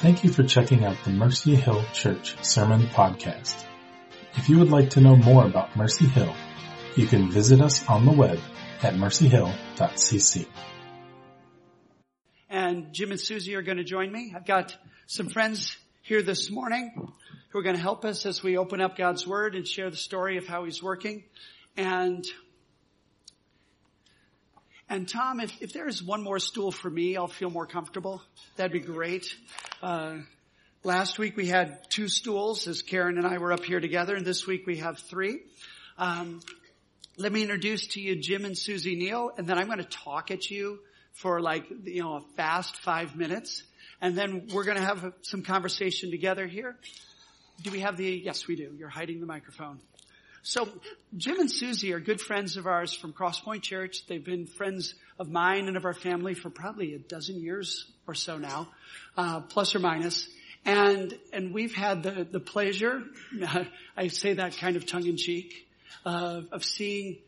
Thank you for checking out the Mercy Hill Church Sermon Podcast. If you would like to know more about Mercy Hill, you can visit us on the web at mercyhill.cc. And Jim and Suzy are going to join me. I've got some friends here this morning who are going to help us as we open up God's Word and share the story of how He's working. And and Tom, if, if there is one more stool for me, I'll feel more comfortable. That'd be great. Uh, last week we had two stools as Karen and I were up here together, and this week we have three. Um, let me introduce to you Jim and Suzy Neal, and then I'm going to talk at you for like, you know, a fast five minutes. And then we're going to have some conversation together here. Do we have the, yes we do. You're hiding the microphone. So Jim and Suzy are good friends of ours from Crosspoint Church. They've been friends of mine and of our family for probably a dozen years or so now, uh, plus or minus. And and we've had the the pleasure, I say that kind of tongue in cheek, uh, of seeing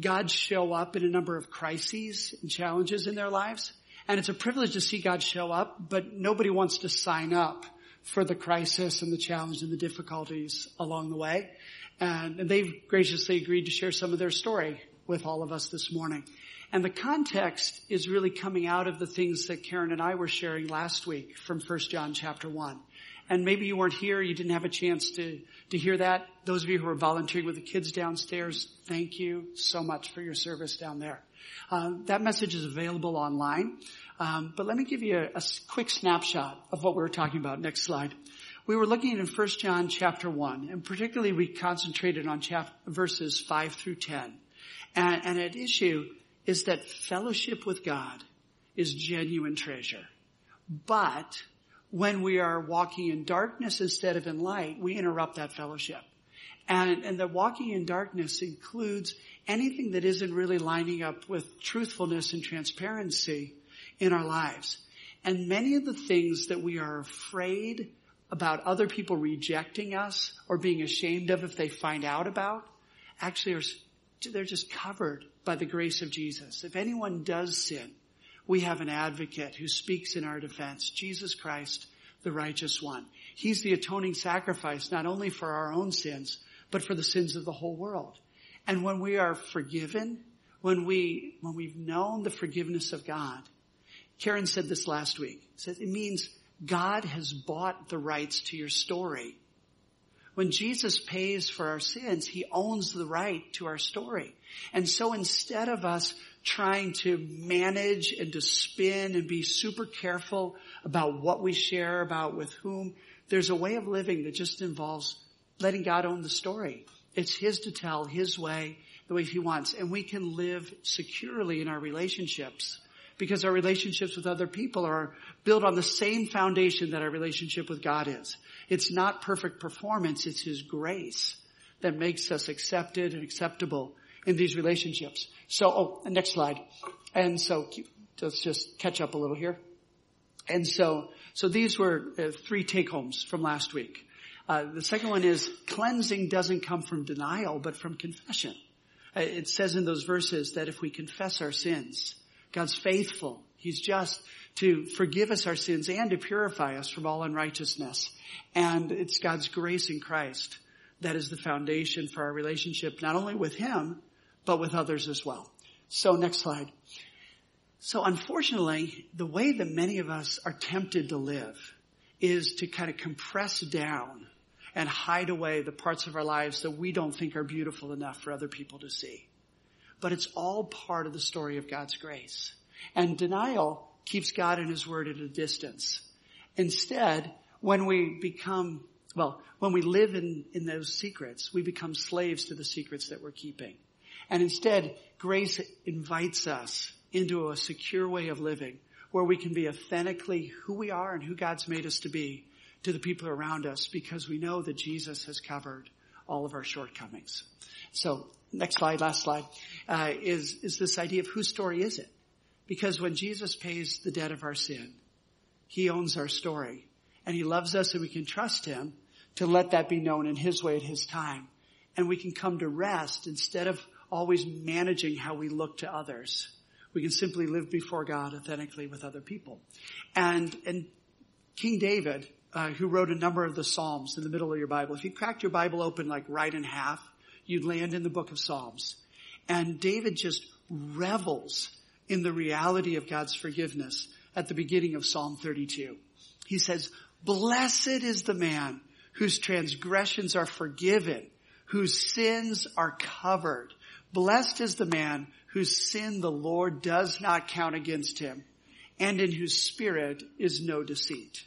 God show up in a number of crises and challenges in their lives. And it's a privilege to see God show up, but nobody wants to sign up for the crisis and the challenge and the difficulties along the way. And, they've graciously agreed to share some of their story with all of us this morning. And the context is really coming out of the things that Karen and I were sharing last week from 1 John chapter 1. And maybe you weren't here, you didn't have a chance to, to hear that. Those of you who are volunteering with the kids downstairs, thank you so much for your service down there. Uh, that message is available online. Um, but let me give you a, a quick snapshot of what we were talking about. Next slide. We were looking in 1 John chapter 1, and particularly we concentrated on chapter, verses 5 through 10. And, and at issue is that fellowship with God is genuine treasure. But when we are walking in darkness instead of in light, we interrupt that fellowship. And, and the walking in darkness includes anything that isn't really lining up with truthfulness and transparency in our lives. And many of the things that we are afraid about other people rejecting us or being ashamed of if they find out about actually are, they're just covered by the grace of Jesus. If anyone does sin, we have an advocate who speaks in our defense, Jesus Christ, the righteous one. He's the atoning sacrifice not only for our own sins, but for the sins of the whole world. And when we are forgiven, when we, when we've known the forgiveness of God, Karen said this last week, says it means God has bought the rights to your story. When Jesus pays for our sins, He owns the right to our story. And so instead of us trying to manage and to spin and be super careful about what we share, about with whom, there's a way of living that just involves letting God own the story. It's His to tell, His way, the way He wants. And we can live securely in our relationships because our relationships with other people are built on the same foundation that our relationship with God is. It's not perfect performance, it's His grace that makes us accepted and acceptable in these relationships. So, oh, next slide. And so, let's just catch up a little here. And so, so these were uh, three take homes from last week. Uh, the second one is cleansing doesn't come from denial, but from confession. Uh, it says in those verses that if we confess our sins, God's faithful. He's just to forgive us our sins and to purify us from all unrighteousness. And it's God's grace in Christ that is the foundation for our relationship, not only with Him, but with others as well. So next slide. So unfortunately, the way that many of us are tempted to live is to kind of compress down and hide away the parts of our lives that we don't think are beautiful enough for other people to see but it's all part of the story of God's grace. And denial keeps God and His Word at a distance. Instead, when we become, well, when we live in, in those secrets, we become slaves to the secrets that we're keeping. And instead, grace invites us into a secure way of living where we can be authentically who we are and who God's made us to be to the people around us because we know that Jesus has covered all of our shortcomings. So next slide, last slide, uh, is, is this idea of whose story is it? Because when Jesus pays the debt of our sin, He owns our story. And He loves us and we can trust Him to let that be known in His way at His time. And we can come to rest instead of always managing how we look to others. We can simply live before God authentically with other people. And, and King David, uh, who wrote a number of the Psalms in the middle of your Bible, if you cracked your Bible open like right in half, you'd land in the book of Psalms. And David just revels in the reality of God's forgiveness at the beginning of Psalm 32. He says, blessed is the man whose transgressions are forgiven, whose sins are covered. Blessed is the man whose sin the Lord does not count against him and in whose spirit is no deceit.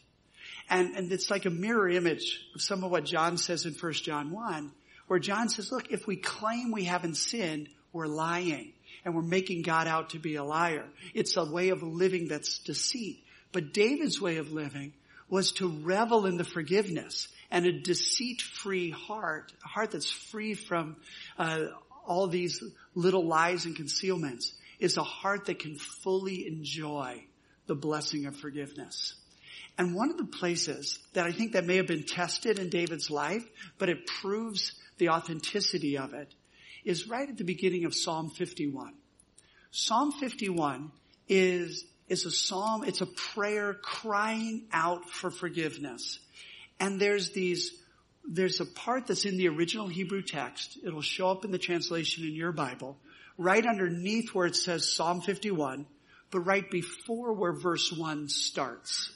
And, and it's like a mirror image of some of what John says in 1 John 1, where John says, look, if we claim we haven't sinned, we're lying and we're making God out to be a liar. It's a way of living that's deceit. But David's way of living was to revel in the forgiveness and a deceit-free heart, a heart that's free from uh, all these little lies and concealments, is a heart that can fully enjoy the blessing of forgiveness. And one of the places that I think that may have been tested in David's life, but it proves the authenticity of it, is right at the beginning of Psalm 51. Psalm 51 is, is a psalm, it's a prayer crying out for forgiveness. And there's these, there's a part that's in the original Hebrew text. It'll show up in the translation in your Bible, right underneath where it says Psalm 51, but right before where verse 1 starts.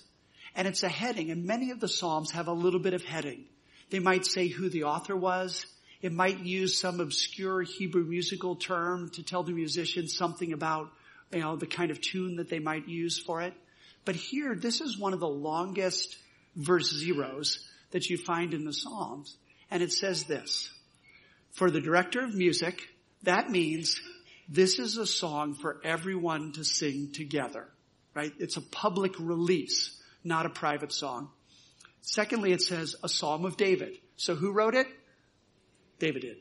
And it's a heading, and many of the Psalms have a little bit of heading. They might say who the author was. It might use some obscure Hebrew musical term to tell the musician something about, you know, the kind of tune that they might use for it. But here, this is one of the longest verse zeros that you find in the Psalms. And it says this, for the director of music, that means this is a song for everyone to sing together, right? It's a public release, not a private song. Secondly, it says a psalm of David. So who wrote it? David did.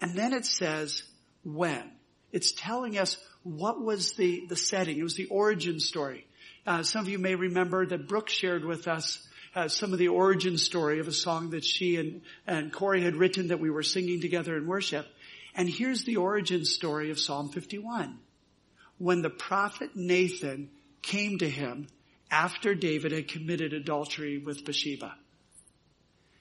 And then it says when. It's telling us what was the, the setting. It was the origin story. Uh, some of you may remember that Brooke shared with us uh, some of the origin story of a song that she and, and Corey had written that we were singing together in worship. And here's the origin story of Psalm 51. When the prophet Nathan came to him after David had committed adultery with Bathsheba.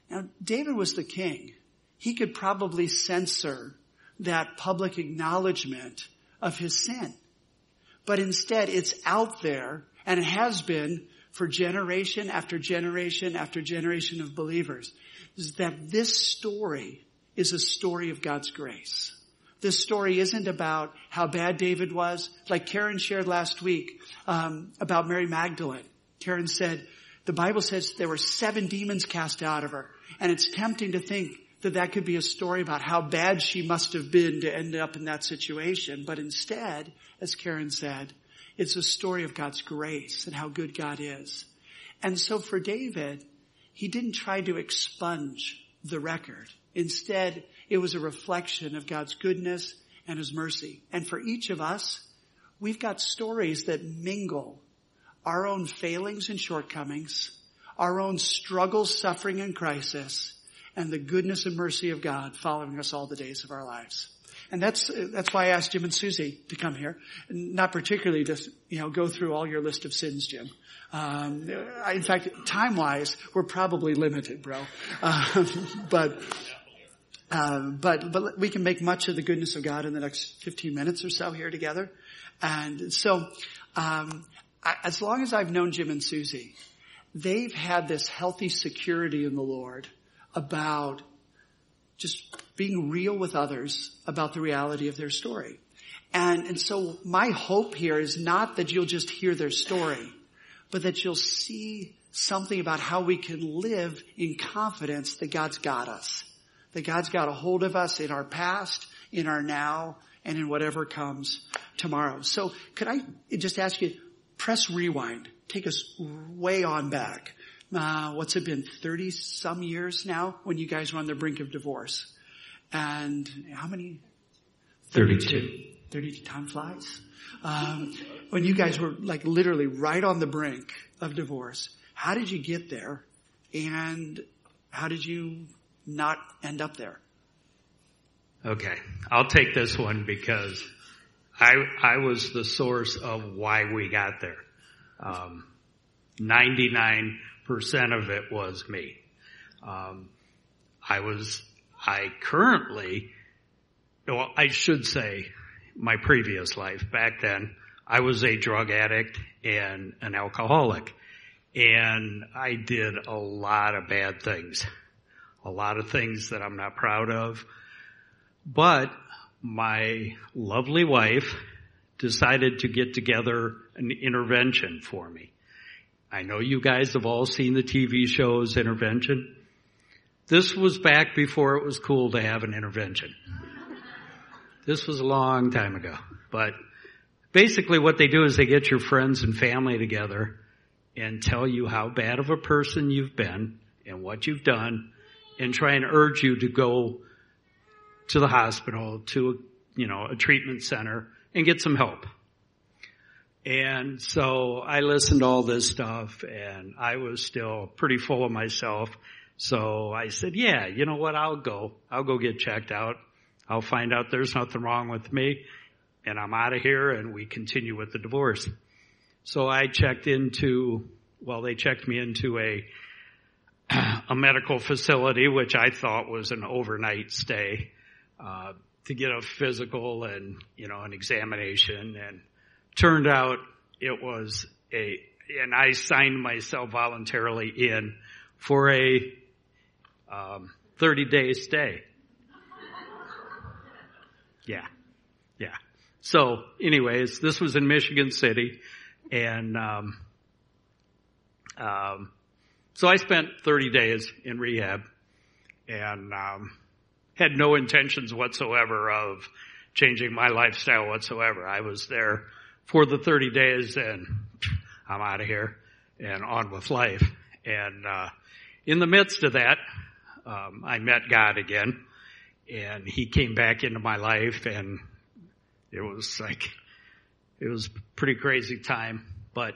Now, David was the king. He could probably censor that public acknowledgement of his sin. But instead, it's out there, and it has been for generation after generation after generation of believers, is that this story is a story of God's grace. This story isn't about how bad David was. Like Karen shared last week um, about Mary Magdalene. Karen said, the Bible says there were seven demons cast out of her. And it's tempting to think that that could be a story about how bad she must have been to end up in that situation. But instead, as Karen said, it's a story of God's grace and how good God is. And so for David, he didn't try to expunge the record. Instead, it was a reflection of God's goodness and His mercy. And for each of us, we've got stories that mingle our own failings and shortcomings, our own struggles, suffering, and crisis, and the goodness and mercy of God following us all the days of our lives. And that's, that's why I asked Jim and Suzy to come here. Not particularly to, you know, go through all your list of sins, Jim. Um, in fact, time-wise, we're probably limited, bro. Um, but, um, but, but we can make much of the goodness of God in the next 15 minutes or so here together. And so, um, I, as long as I've known Jim and Suzy, they've had this healthy security in the Lord about just being real with others about the reality of their story. And, and so my hope here is not that you'll just hear their story, but that you'll see something about how we can live in confidence that God's got us. That God's got a hold of us in our past, in our now, and in whatever comes tomorrow. So could I just ask you, press rewind. Take us way on back. Uh, what's it been, 30 some years now when you guys were on the brink of divorce? And how many? 32. 32 time flies. Um, when you guys were like literally right on the brink of divorce, how did you get there? And how did you not end up there? Okay. I'll take this one because I, I was the source of why we got there. Um, 99 percent of it was me. Um, I was, I currently, well, I should say my previous life back then, I was a drug addict and an alcoholic and I did a lot of bad things, a lot of things that I'm not proud of, but my lovely wife decided to get together an intervention for me. I know you guys have all seen the TV shows Intervention. This was back before it was cool to have an intervention. This was a long time ago. But basically what they do is they get your friends and family together and tell you how bad of a person you've been and what you've done and try and urge you to go to the hospital, to, you know, a treatment center and get some help. And so I listened to all this stuff and I was still pretty full of myself. So I said, yeah, you know what? I'll go. I'll go get checked out. I'll find out there's nothing wrong with me and I'm out of here and we continue with the divorce. So I checked into, well, they checked me into a, a medical facility, which I thought was an overnight stay, uh, to get a physical and, you know, an examination and turned out it was a, and I signed myself voluntarily in for a, um, 30 day stay. Yeah. Yeah. So anyways, this was in Michigan City and, um, um, so I spent 30 days in rehab and, um, had no intentions whatsoever of changing my lifestyle whatsoever. I was there for the 30 days and I'm out of here and on with life. And, uh, in the midst of that, um, I met God again and he came back into my life and it was like, it was pretty crazy time. But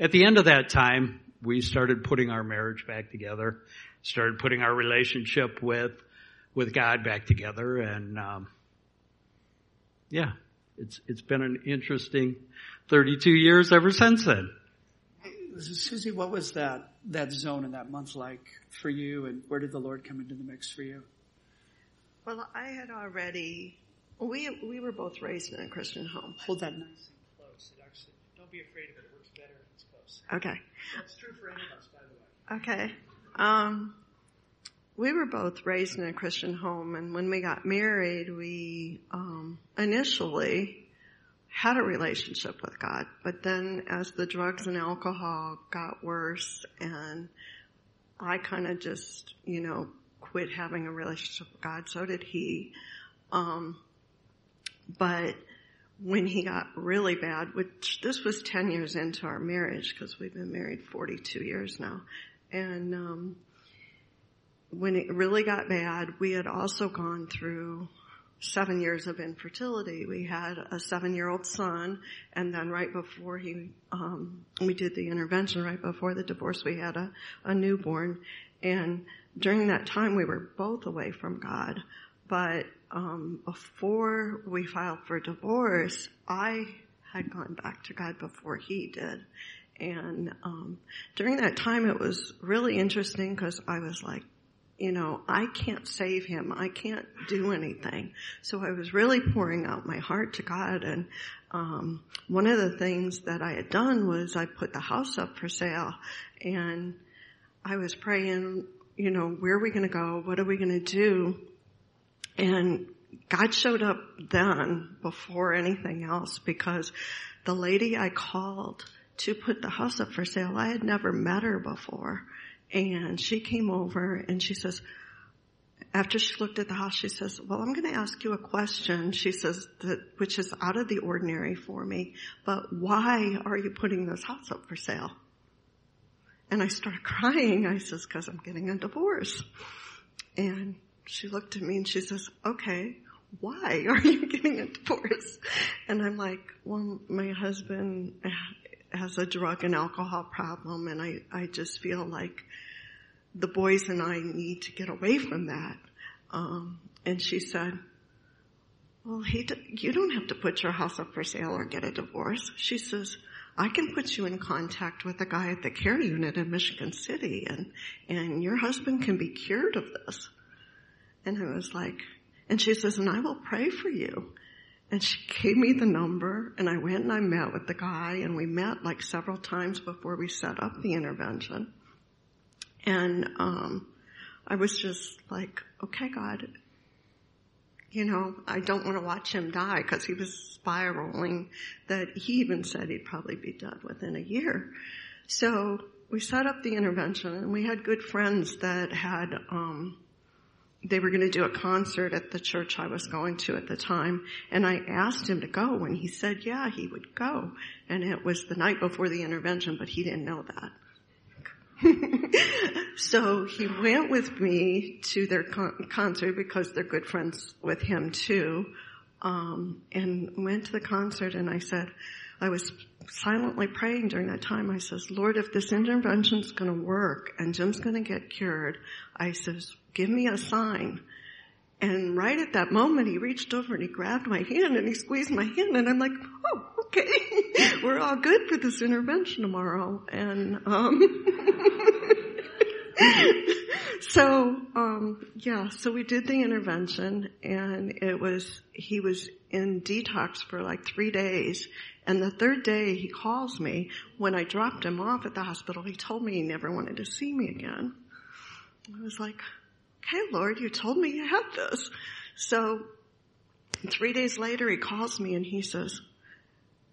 at the end of that time, we started putting our marriage back together, started putting our relationship with, with God back together. And, um, yeah, it's, it's been an interesting 32 years ever since then. Suzy, what was that, that zone in that month like for you and where did the Lord come into the mix for you? Well, I had already, we, we were both raised in a Christian home. Hold that nice and close. It actually, don't be afraid of it. It works better if it's close. Okay. That's true for any of us, by the way. Okay. Um, we were both raised in a Christian home and when we got married, we, um, initially had a relationship with God, but then as the drugs and alcohol got worse and I kind of just, you know, quit having a relationship with God, so did he. Um, but when he got really bad, which this was 10 years into our marriage because we've been married 42 years now. And, um, when it really got bad, we had also gone through seven years of infertility. We had a seven year old son and then right before he, um, we did the intervention right before the divorce, we had a, a newborn and during that time we were both away from God. But, um, before we filed for divorce, I had gone back to God before he did. And, um, during that time it was really interesting because I was like, you know, I can't save him. I can't do anything. So I was really pouring out my heart to God. And um, one of the things that I had done was I put the house up for sale, and I was praying, you know, where are we going to go? What are we going to do? And God showed up then before anything else because the lady I called to put the house up for sale, I had never met her before. And she came over and she says, after she looked at the house, she says, well, I'm going to ask you a question. She says that, which is out of the ordinary for me, but why are you putting this house up for sale? And I started crying. I says, cause I'm getting a divorce. And she looked at me and she says, okay, why are you getting a divorce? And I'm like, well, my husband has a drug and alcohol problem and I, I just feel like the boys and I need to get away from that. Um, and she said, well, he, you don't have to put your house up for sale or get a divorce. She says, I can put you in contact with a guy at the care unit in Michigan City and, and your husband can be cured of this. And I was like, and she says, and I will pray for you. And she gave me the number and I went and I met with the guy and we met like several times before we set up the intervention. And, um, I was just like, okay, God, you know, I don't want to watch him die because he was spiraling that he even said he'd probably be dead within a year. So we set up the intervention and we had good friends that had, um, they were going to do a concert at the church I was going to at the time. And I asked him to go and he said, yeah, he would go. And it was the night before the intervention, but he didn't know that. so he went with me to their con- concert because they're good friends with him too. Um, and went to the concert and I said, I was silently praying during that time. I says, Lord, if this intervention's going to work and Jim's going to get cured, I says, give me a sign. And right at that moment, he reached over and he grabbed my hand and he squeezed my hand and I'm like, oh, okay. We're all good for this intervention tomorrow. And, um, so, um, yeah, so we did the intervention and it was, he was in detox for like three days. And the third day he calls me. When I dropped him off at the hospital, he told me he never wanted to see me again. I was like, okay, Lord, you told me you had this. So three days later he calls me and he says,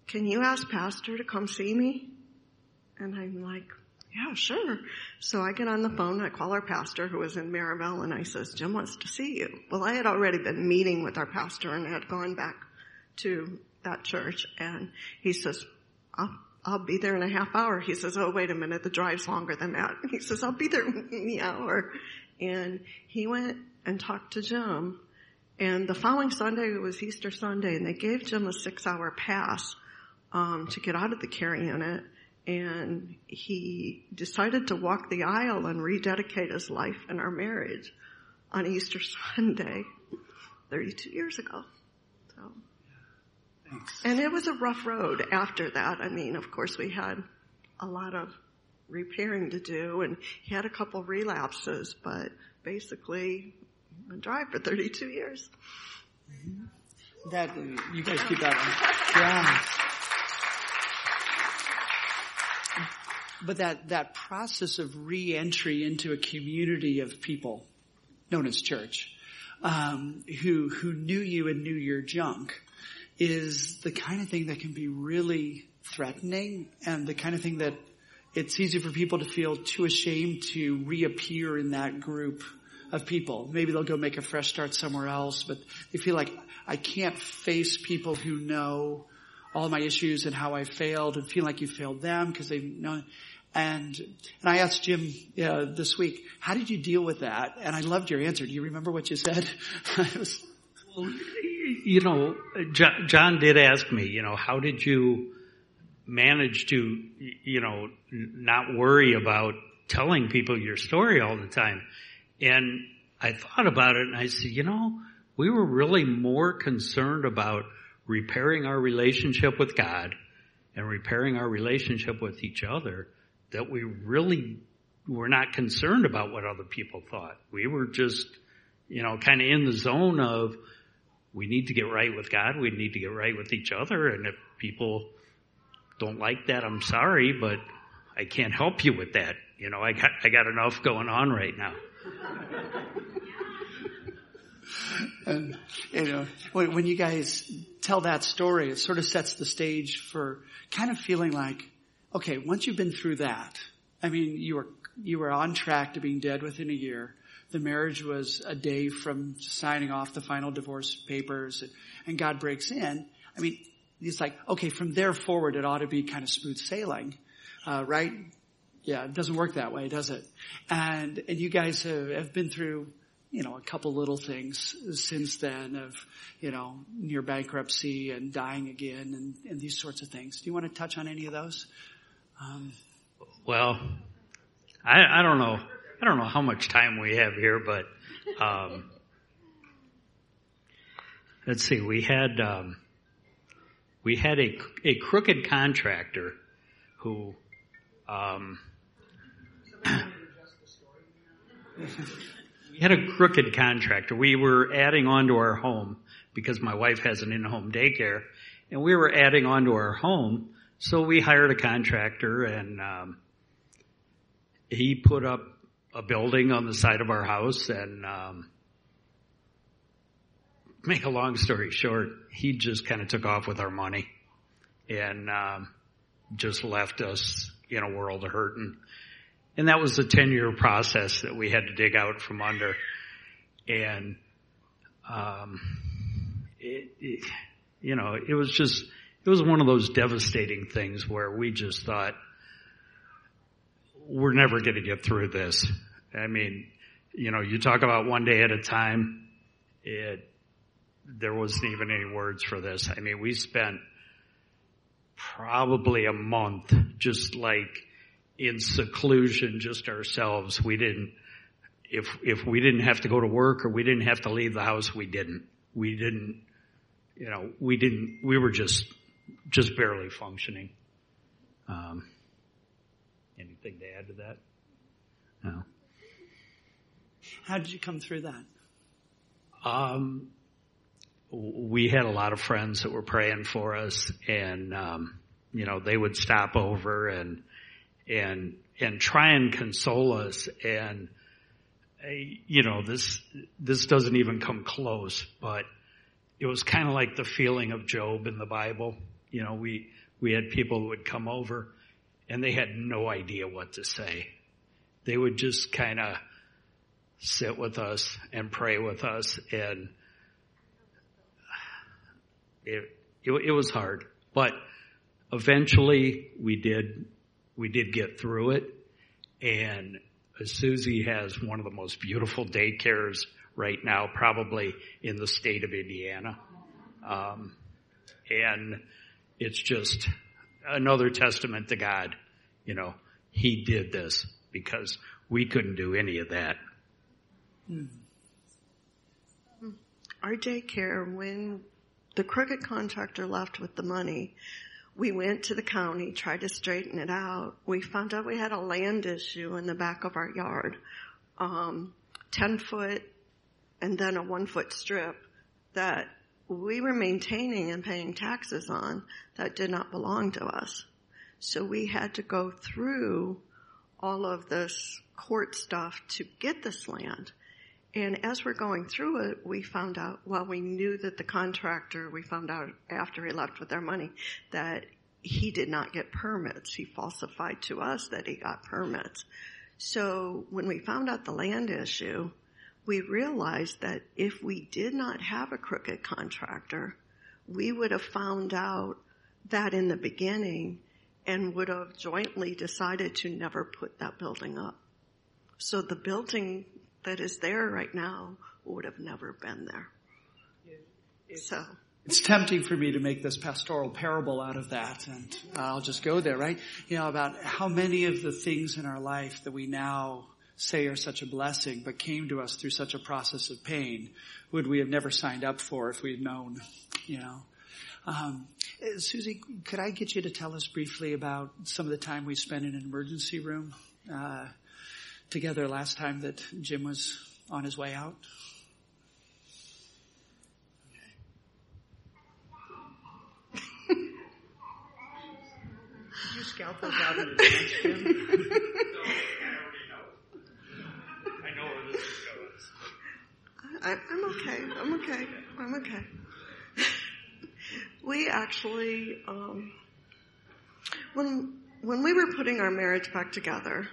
can you ask pastor to come see me? And I'm like, yeah, sure. So I get on the phone, I call our pastor who was in Merrillville and I says, Jim wants to see you. Well, I had already been meeting with our pastor and had gone back to that church and he says, I'll, I'll be there in a half hour. He says, oh, wait a minute, the drive's longer than that. He says, I'll be there in the hour. And he went and talked to Jim and the following Sunday was Easter Sunday and they gave Jim a six hour pass, um, to get out of the care unit and he decided to walk the aisle and rededicate his life and our marriage on Easter Sunday 32 years ago. So. And it was a rough road after that. I mean, of course we had a lot of repairing to do and he had a couple relapses, but basically been dry for 32 years. That, you guys keep that on. Yeah. but that, that process of re-entry into a community of people known as church, um, who, who knew you and knew your junk is the kind of thing that can be really threatening and the kind of thing that it's easy for people to feel too ashamed to reappear in that group of people. Maybe they'll go make a fresh start somewhere else, but they feel like I can't face people who know all my issues and how I failed and feel like you failed them because they know. And, and I asked Jim uh, this week, how did you deal with that? And I loved your answer. Do you remember what you said? was, well, you know, John, did ask me, you know, how did you manage to, you know, not worry about telling people your story all the time? And I thought about it and I said, you know, we were really more concerned about repairing our relationship with God and repairing our relationship with each other that we really were not concerned about what other people thought. We were just, you know, kind of in the zone of we need to get right with God, we need to get right with each other, and if people don't like that, I'm sorry, but I can't help you with that. You know, I got, I got enough going on right now. and, you know, when, when you guys tell that story, it sort of sets the stage for kind of feeling like, okay, once you've been through that, I mean, you were, you were on track to being dead within a year. The marriage was a day from signing off the final divorce papers and God breaks in. I mean, it's like, okay, from there forward, it ought to be kind of smooth sailing, uh, right? Yeah, it doesn't work that way, does it? And, and you guys have, have been through, you know, a couple little things since then of, you know, near bankruptcy and dying again and, and these sorts of things. Do you want to touch on any of those? Um, well, I, I don't know. I don't know how much time we have here, but um, let's see. We had um, we had a a crooked contractor who, um, we had a crooked contractor. We were adding on to our home because my wife has an in-home daycare and we were adding on to our home. So we hired a contractor and, um, he put up a building on the side of our house and, um, make a long story short, he just kind of took off with our money and, um, just left us in a world of hurt and, and that was a 10 year process that we had to dig out from under. And, um, it, it, you know, it was just, it was one of those devastating things where we just thought, we're never going to get through this. I mean, you know, you talk about one day at a time. It, there wasn't even any words for this. I mean, we spent probably a month just like in seclusion, just ourselves. We didn't, if, if we didn't have to go to work or we didn't have to leave the house, we didn't. We didn't, you know, we didn't, we were just, just barely functioning. Um, anything to add to that? No. How did you come through that? Um, we had a lot of friends that were praying for us and, um, you know, they would stop over and, and, and try and console us. And, uh, you know, this, this doesn't even come close, but it was kind of like the feeling of Job in the Bible. You know, we, we had people who would come over and they had no idea what to say. They would just kind of sit with us and pray with us and it, it, it was hard, but eventually we did, we did get through it and Suzy has one of the most beautiful daycares right now, probably in the state of Indiana. Um, and it's just another testament to God. You know, He did this because we couldn't do any of that. Our daycare, when the crooked contractor left with the money, we went to the county, tried to straighten it out. We found out we had a land issue in the back of our yard. Um, 10 foot and then a one foot strip that we were maintaining and paying taxes on that did not belong to us. So we had to go through all of this court stuff to get this land. And as we're going through it, we found out, well, we knew that the contractor, we found out after he left with our money, that he did not get permits. He falsified to us that he got permits. So when we found out the land issue, we realized that if we did not have a crooked contractor, we would have found out that in the beginning and would have jointly decided to never put that building up. So the building that is there right now would have never been there. So. It's tempting for me to make this pastoral parable out of that, and I'll just go there, right? You know, about how many of the things in our life that we now say are such a blessing, but came to us through such a process of pain, would we have never signed up for if we had known, you know? Um, Suzy, could I get you to tell us briefly about some of the time we spent in an emergency room uh, together last time that Jim was on his way out? Did you scout those out in advance, Jim? I, I'm okay. I'm okay. I'm okay. we actually, um, when when we were putting our marriage back together,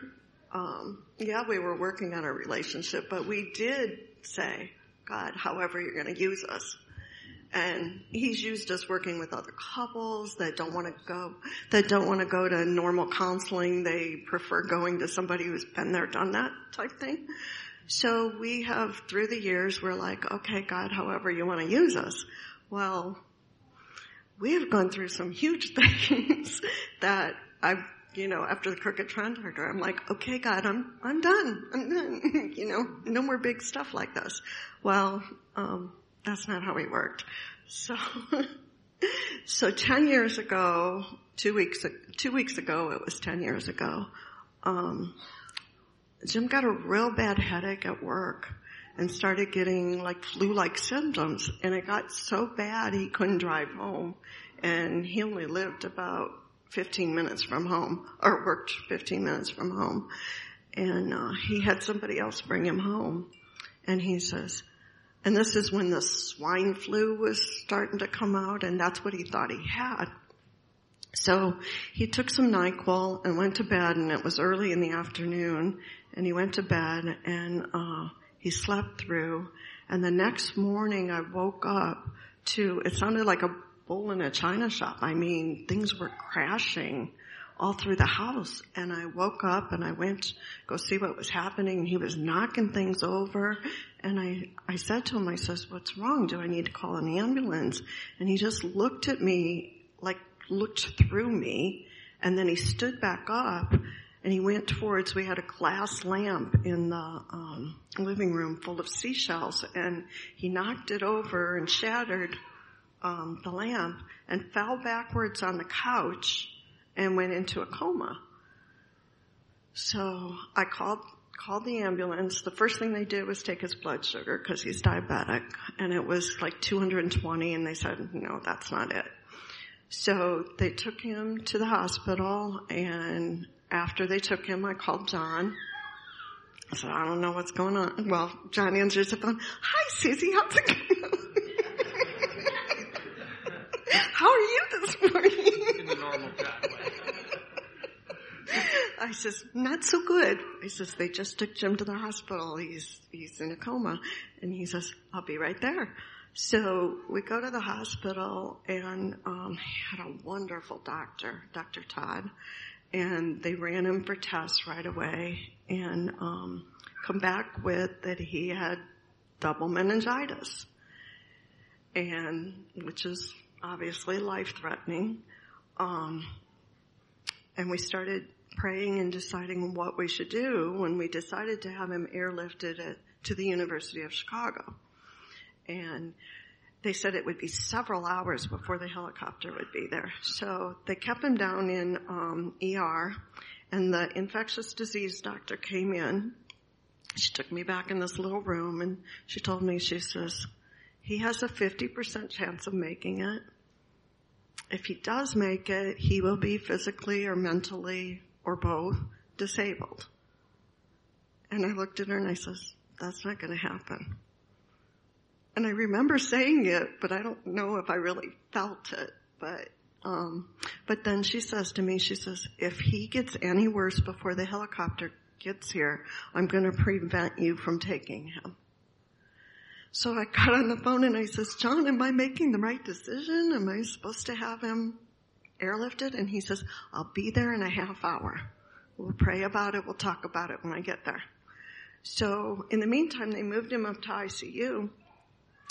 um, yeah, we were working on our relationship, but we did say, God, however you're going to use us. And he's used us working with other couples that don't want to go, that don't want to go to normal counseling. They prefer going to somebody who's been there, done that type thing. So we have, through the years, we're like, okay, God, however you want to use us. Well, we have gone through some huge things that I've, you know, after the crooked contractor, I'm like, okay, God, I'm, I'm done. I'm done. you know, no more big stuff like this. Well, um, that's not how we worked. So so 10 years ago, two weeks, two weeks ago, it was 10 years ago, um, Jim got a real bad headache at work and started getting like flu-like symptoms and it got so bad he couldn't drive home and he only lived about 15 minutes from home or worked 15 minutes from home. And uh, he had somebody else bring him home. And he says and this is when the swine flu was starting to come out and that's what he thought he had. So he took some NyQuil and went to bed and it was early in the afternoon and he went to bed and uh, he slept through. And the next morning I woke up to, it sounded like a in a china shop. I mean, things were crashing all through the house. And I woke up and I went to go see what was happening. and He was knocking things over. And I, I said to him, I says, what's wrong? Do I need to call an ambulance? And he just looked at me like looked through me and then he stood back up and he went towards, we had a glass lamp in the um, living room full of seashells and he knocked it over and shattered um, the lamp and fell backwards on the couch and went into a coma. So I called called the ambulance. The first thing they did was take his blood sugar because he's diabetic and it was like 220 and they said, no, that's not it. So they took him to the hospital and after they took him, I called John. I said, I don't know what's going on. Well, John answers the phone. Hi, Suzy. How's it going? How are you this morning? In the normal I says, not so good. I says, they just took Jim to the hospital. He's, he's in a coma. And he says, I'll be right there. So we go to the hospital and um, had a wonderful doctor, Dr. Todd, and they ran him for tests right away and um, come back with that he had double meningitis, and which is obviously life threatening. Um, and we started praying and deciding what we should do when we decided to have him airlifted at, to the University of Chicago. And they said it would be several hours before the helicopter would be there. So they kept him down in um, ER, and the infectious disease doctor came in. She took me back in this little room, and she told me, she says, he has a 50% chance of making it. If he does make it, he will be physically or mentally or both disabled. And I looked at her and I says, that's not going to happen. And I remember saying it, but I don't know if I really felt it. But, um, but then she says to me, she says, if he gets any worse before the helicopter gets here, I'm going to prevent you from taking him. So I got on the phone and I says, John, am I making the right decision? Am I supposed to have him airlifted? And he says, I'll be there in a half hour. We'll pray about it. We'll talk about it when I get there. So in the meantime, they moved him up to ICU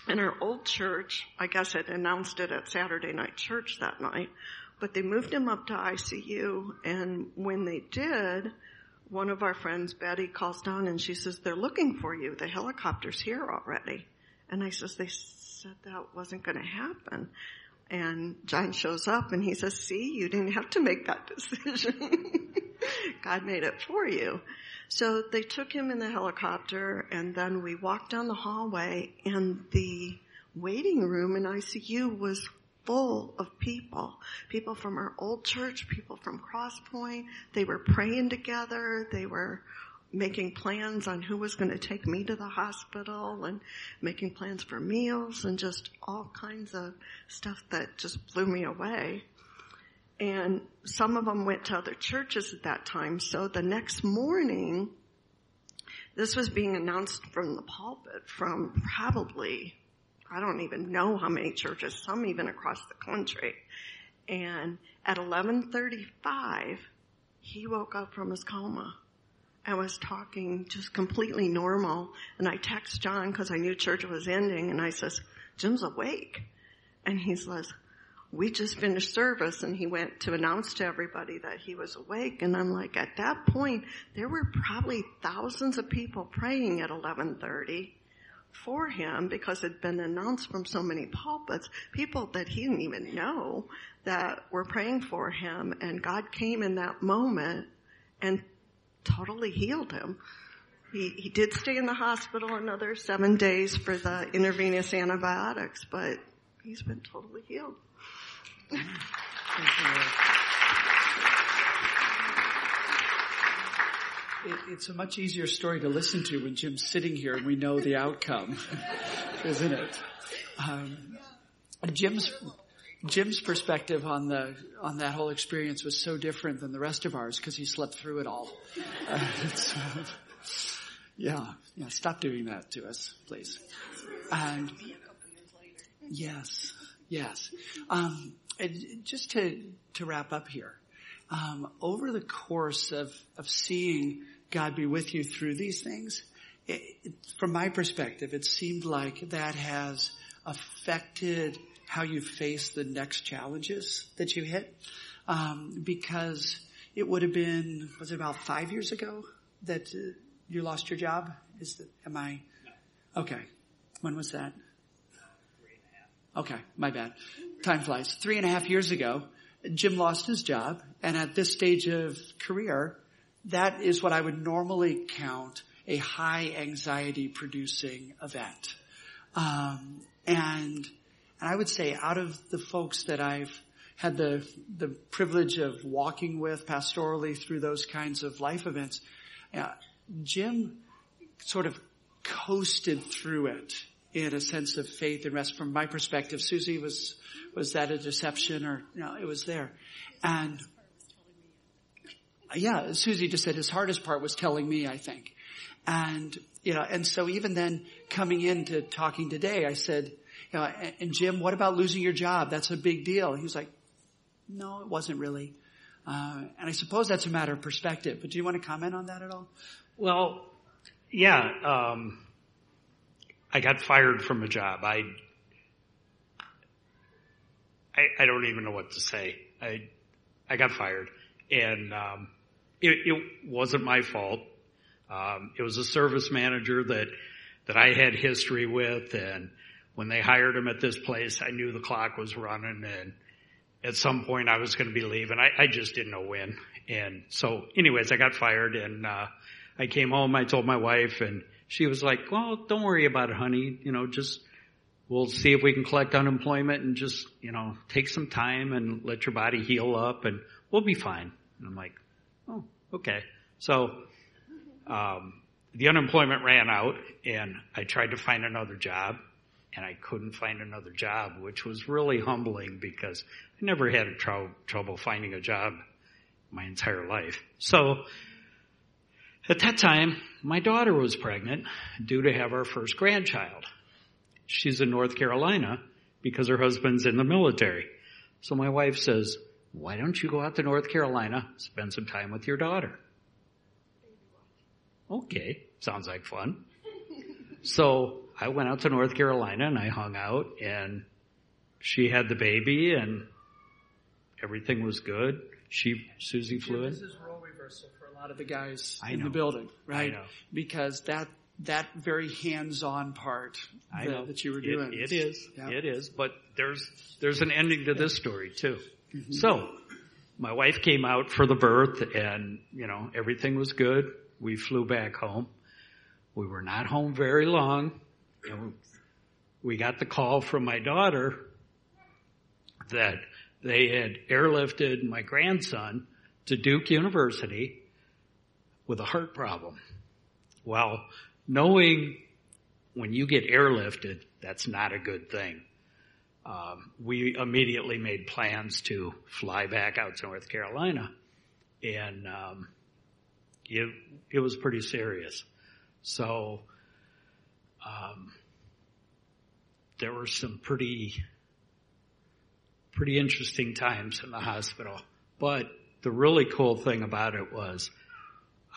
in our old church, I guess it announced it at Saturday night church that night, but they moved him up to ICU and when they did, one of our friends, Betty, calls down and she says, they're looking for you. The helicopter's here already. And I says, they said that wasn't going to happen. And John shows up and he says, see, you didn't have to make that decision. God made it for you. So they took him in the helicopter and then we walked down the hallway and the waiting room in ICU was full of people. People from our old church, people from Crosspoint. They were praying together. They were making plans on who was going to take me to the hospital and making plans for meals and just all kinds of stuff that just blew me away. And some of them went to other churches at that time. So the next morning, this was being announced from the pulpit from probably, I don't even know how many churches, some even across the country. And at 1135, he woke up from his coma. I was talking just completely normal and I text John because I knew church was ending and I says, Jim's awake. And he says, we just finished service and he went to announce to everybody that he was awake and I'm like at that point there were probably thousands of people praying at 11:30 for him because it had been announced from so many pulpits, people that he didn't even know that were praying for him and God came in that moment and totally healed him. He, he did stay in the hospital another seven days for the intravenous antibiotics, but he's been totally healed. It's a much easier story to listen to when Jim's sitting here and we know the outcome, isn't it? Um, Jim's Jim's perspective on the on that whole experience was so different than the rest of ours because he slept through it all. Uh, uh, yeah, yeah. Stop doing that to us, please. And yes, yes. Um, just to to wrap up here, um, over the course of of seeing God be with you through these things, it, from my perspective, it seemed like that has affected how you face the next challenges that you hit, um, because it would have been was it about five years ago that uh, you lost your job? Is that am I? Okay, when was that? Okay, my bad. Time flies. Three and a half years ago, Jim lost his job, and at this stage of career, that is what I would normally count a high anxiety producing event. Um, and and I would say out of the folks that I've had the the privilege of walking with pastorally through those kinds of life events, uh, Jim sort of coasted through it in a sense of faith and rest. From my perspective, Suzy was was that a deception or you know, it was there, and yeah, Suzy just said his hardest part was telling me, I think. And, you know, and so even then coming into talking today, I said, you know, and Jim, what about losing your job? That's a big deal. He was like, no, it wasn't really. Uh, and I suppose that's a matter of perspective, but do you want to comment on that at all? Well, yeah, um, I got fired from a job. I, I, I don't even know what to say. I, I got fired and, um, it, it wasn't my fault. Um, it was a service manager that that I had history with, and when they hired him at this place, I knew the clock was running, and at some point I was going to be leaving. I, I just didn't know when, and so, anyways, I got fired, and uh, I came home. I told my wife, and she was like, "Well, don't worry about it, honey. You know, just." We'll see if we can collect unemployment and just, you know, take some time and let your body heal up and we'll be fine. And I'm like, oh, okay. So, um, the unemployment ran out and I tried to find another job and I couldn't find another job, which was really humbling because I never had a tr- trouble finding a job my entire life. So, at that time, my daughter was pregnant, due to have our first grandchild. She's in North Carolina because her husband's in the military. So my wife says, why don't you go out to North Carolina, spend some time with your daughter? Okay, sounds like fun. So I went out to North Carolina and I hung out and she had the baby and everything was good. She, Suzy flew in. This is role reversal for a lot of the guys I in know. the building, right? Because that, that very hands-on part that, that you were It- doing. it is. Yeah. It is. But there's there's an ending to this story too. Mm-hmm. So my wife came out for the birth, and you know everything was good. We flew back home. We were not home very long, and we got the call from my daughter that they had airlifted my grandson to Duke University with a heart problem. Well, knowing when you get airlifted, that's not a good thing. Um, we immediately made plans to fly back out to North Carolina, and um, it it was pretty serious. So um, there were some pretty pretty interesting times in the hospital. But the really cool thing about it was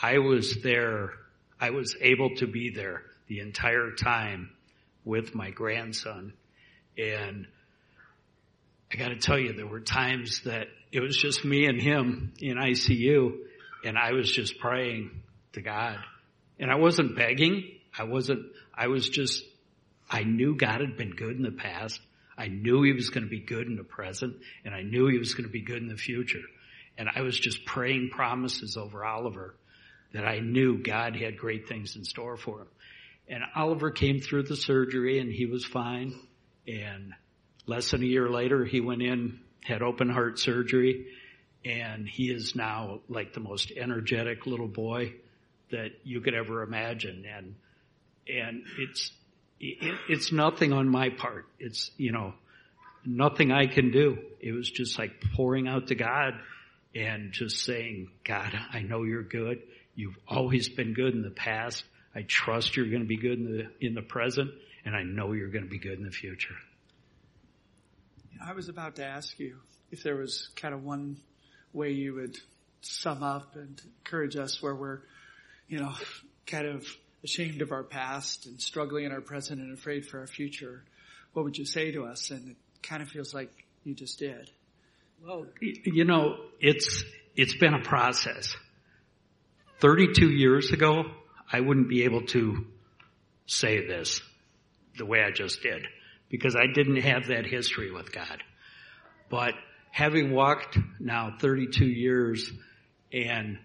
I was there. I was able to be there the entire time with my grandson. And I gotta tell you, there were times that it was just me and him in ICU and I was just praying to God. And I wasn't begging. I wasn't, I was just I knew God had been good in the past. I knew he was going to be good in the present and I knew he was going to be good in the future. And I was just praying promises over Oliver that I knew God had great things in store for him. And Oliver came through the surgery and he was fine. And less than a year later, he went in, had open heart surgery, and he is now like the most energetic little boy that you could ever imagine. And, and it's, it, it's nothing on my part. It's, you know, nothing I can do. It was just like pouring out to God and just saying, God, I know you're good. You've always been good in the past. I trust you're going to be good in the, in the present and I know you're going to be good in the future. I was about to ask you if there was kind of one way you would sum up and encourage us where we're, you know, kind of ashamed of our past and struggling in our present and afraid for our future. What would you say to us? And it kind of feels like you just did. Well, you know, it's, it's been a process. 32 years ago, I wouldn't be able to say this the way I just did because I didn't have that history with God. But having walked now 32 years and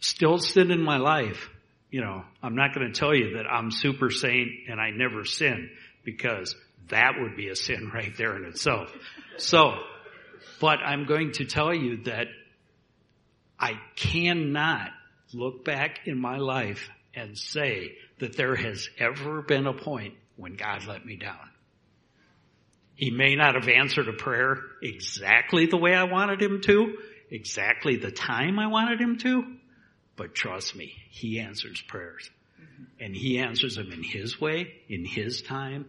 still sin in my life, you know, I'm not going to tell you that I'm super saint and I never sin because that would be a sin right there in itself. So, but I'm going to tell you that I cannot look back in my life and say that there has ever been a point when God let me down. He may not have answered a prayer exactly the way I wanted him to, exactly the time I wanted him to, but trust me, he answers prayers. And he answers them in his way, in his time,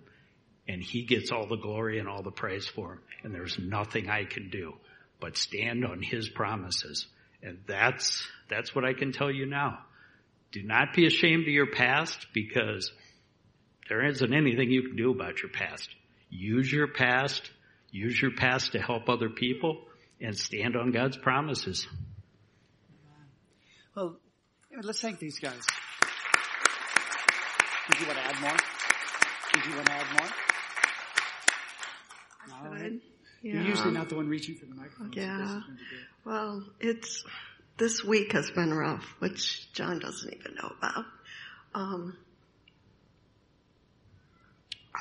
and he gets all the glory and all the praise for them. And there's nothing I can do but stand on his promises. And that's, that's what I can tell you now. Do not be ashamed of your past because there isn't anything you can do about your past. Use your past, use your past to help other people and stand on God's promises. Well, let's thank these guys. Did you want to add more? Did you want to add more? All right. Yeah. You're usually not the one reaching for the microphone. Yeah. is going to be good. Well, it's, this week has been rough, which John doesn't even know about. Um,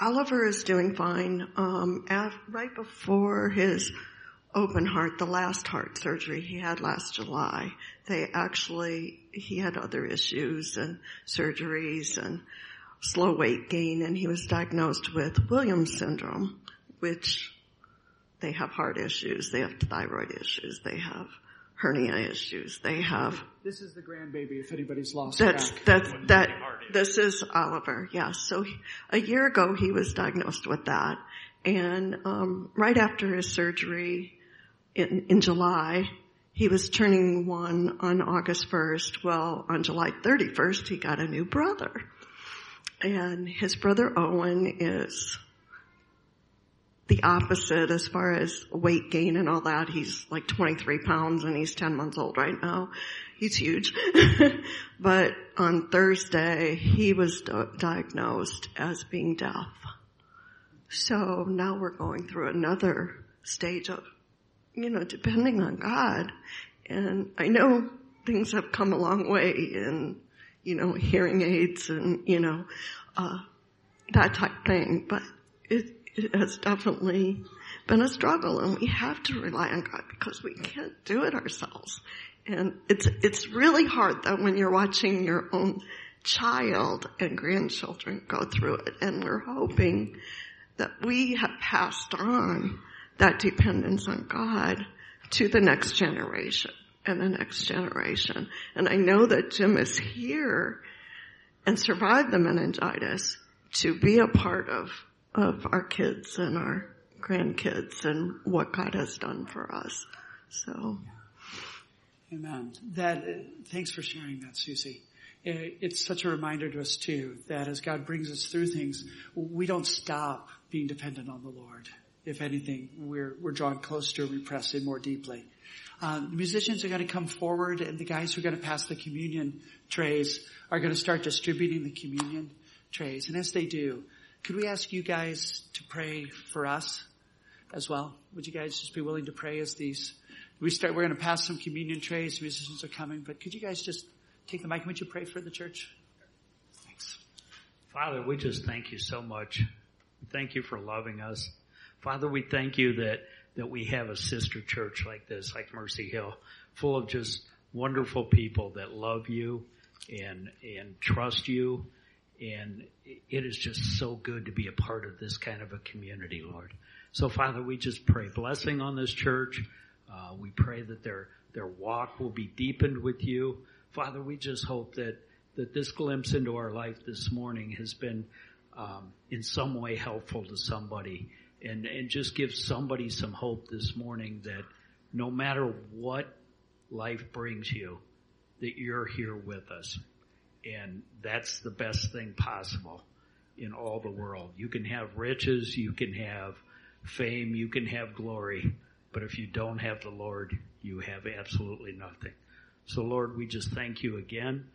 Oliver is doing fine. Um, af right before his open heart, the last heart surgery he had last July, they actually, he had other issues and surgeries and slow weight gain and he was diagnosed with Williams syndrome, which they have heart issues, they have thyroid issues, they have hernia issues, they have This is the grandbaby if anybody's lost that's track. that's that. This is Oliver. Yes. So he- a year ago he was diagnosed with that, and um, right after his surgery in in July, he was turning one on August first. Well, on July thirty first, he got a new brother, and his brother Owen is the opposite as far as weight gain and all that. He's like 23 pounds and he's 10 months old right now. He's huge. but on Thursday, he was di- diagnosed as being deaf. So now we're going through another stage of, you know, depending on God. And I know things have come a long way in, you know, hearing aids and, you know, uh, that type thing, but it, it has definitely been a struggle and we have to rely on God because we can't do it ourselves. And it's, it's really hard though when you're watching your own child and grandchildren go through it and we're hoping that we have passed on that dependence on God to the next generation and the next generation. And I know that Jim is here and survived the meningitis to be a part of, of our kids and our grandkids and what God has done for us. So, Amen. That, thanks for sharing that, Suzy. It's such a reminder to us too that as God brings us through things, we don't stop being dependent on the Lord. if anything, we're, we're drawn closer, we press in more deeply. Uh, the musicians are going to come forward and the guys who are going to pass the communion trays are going to start distributing the communion trays. And as they do, could we ask you guys to pray for us as well? Would you guys just be willing to pray as these, we start, we're going to pass some communion trays, musicians are coming, but could you guys just take the mic and would you pray for the church? Thanks. Father, we just thank you so much. Thank you for loving us. Father, we thank you that, that we have a sister church like this, like Mercy Hill, full of just wonderful people that love you and, and trust you. And it is just so good to be a part of this kind of a community, Lord. So Father, we just pray blessing on this church. Uh, we pray that their, their walk will be deepened with you. Father, we just hope that, that this glimpse into our life this morning has been, um, in some way helpful to somebody and, and just give somebody some hope this morning that no matter what life brings you, that you're here with us. And that's the best thing possible in all the world. You can have riches, you can have fame, you can have glory, but if you don't have the Lord, you have absolutely nothing. So Lord, we just thank you again.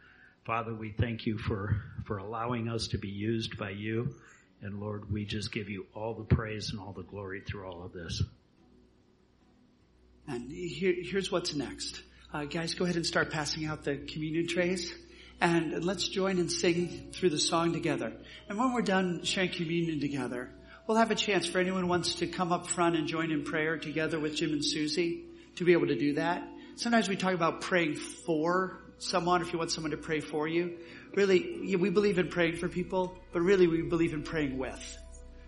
Father, we thank you for, for allowing us to be used by you. And Lord, we just give you all the praise and all the glory through all of this. And here, here's what's next. Uh, guys, go ahead and start passing out the communion trays. And let's join and sing through the song together. And when we're done sharing communion together, we'll have a chance for anyone who wants to come up front and join in prayer together with Jim and Suzy to be able to do that. Sometimes we talk about praying for someone if you want someone to pray for you. Really, we believe in praying for people, but really we believe in praying with,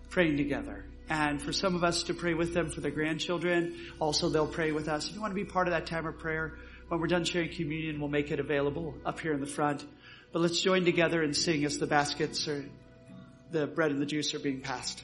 praying together. And for some of us to pray with them for their grandchildren, also they'll pray with us. If you want to be part of that time of prayer, when we're done sharing communion, we'll make it available up here in the front. But let's join together and sing as the baskets or the bread and the juice are being passed.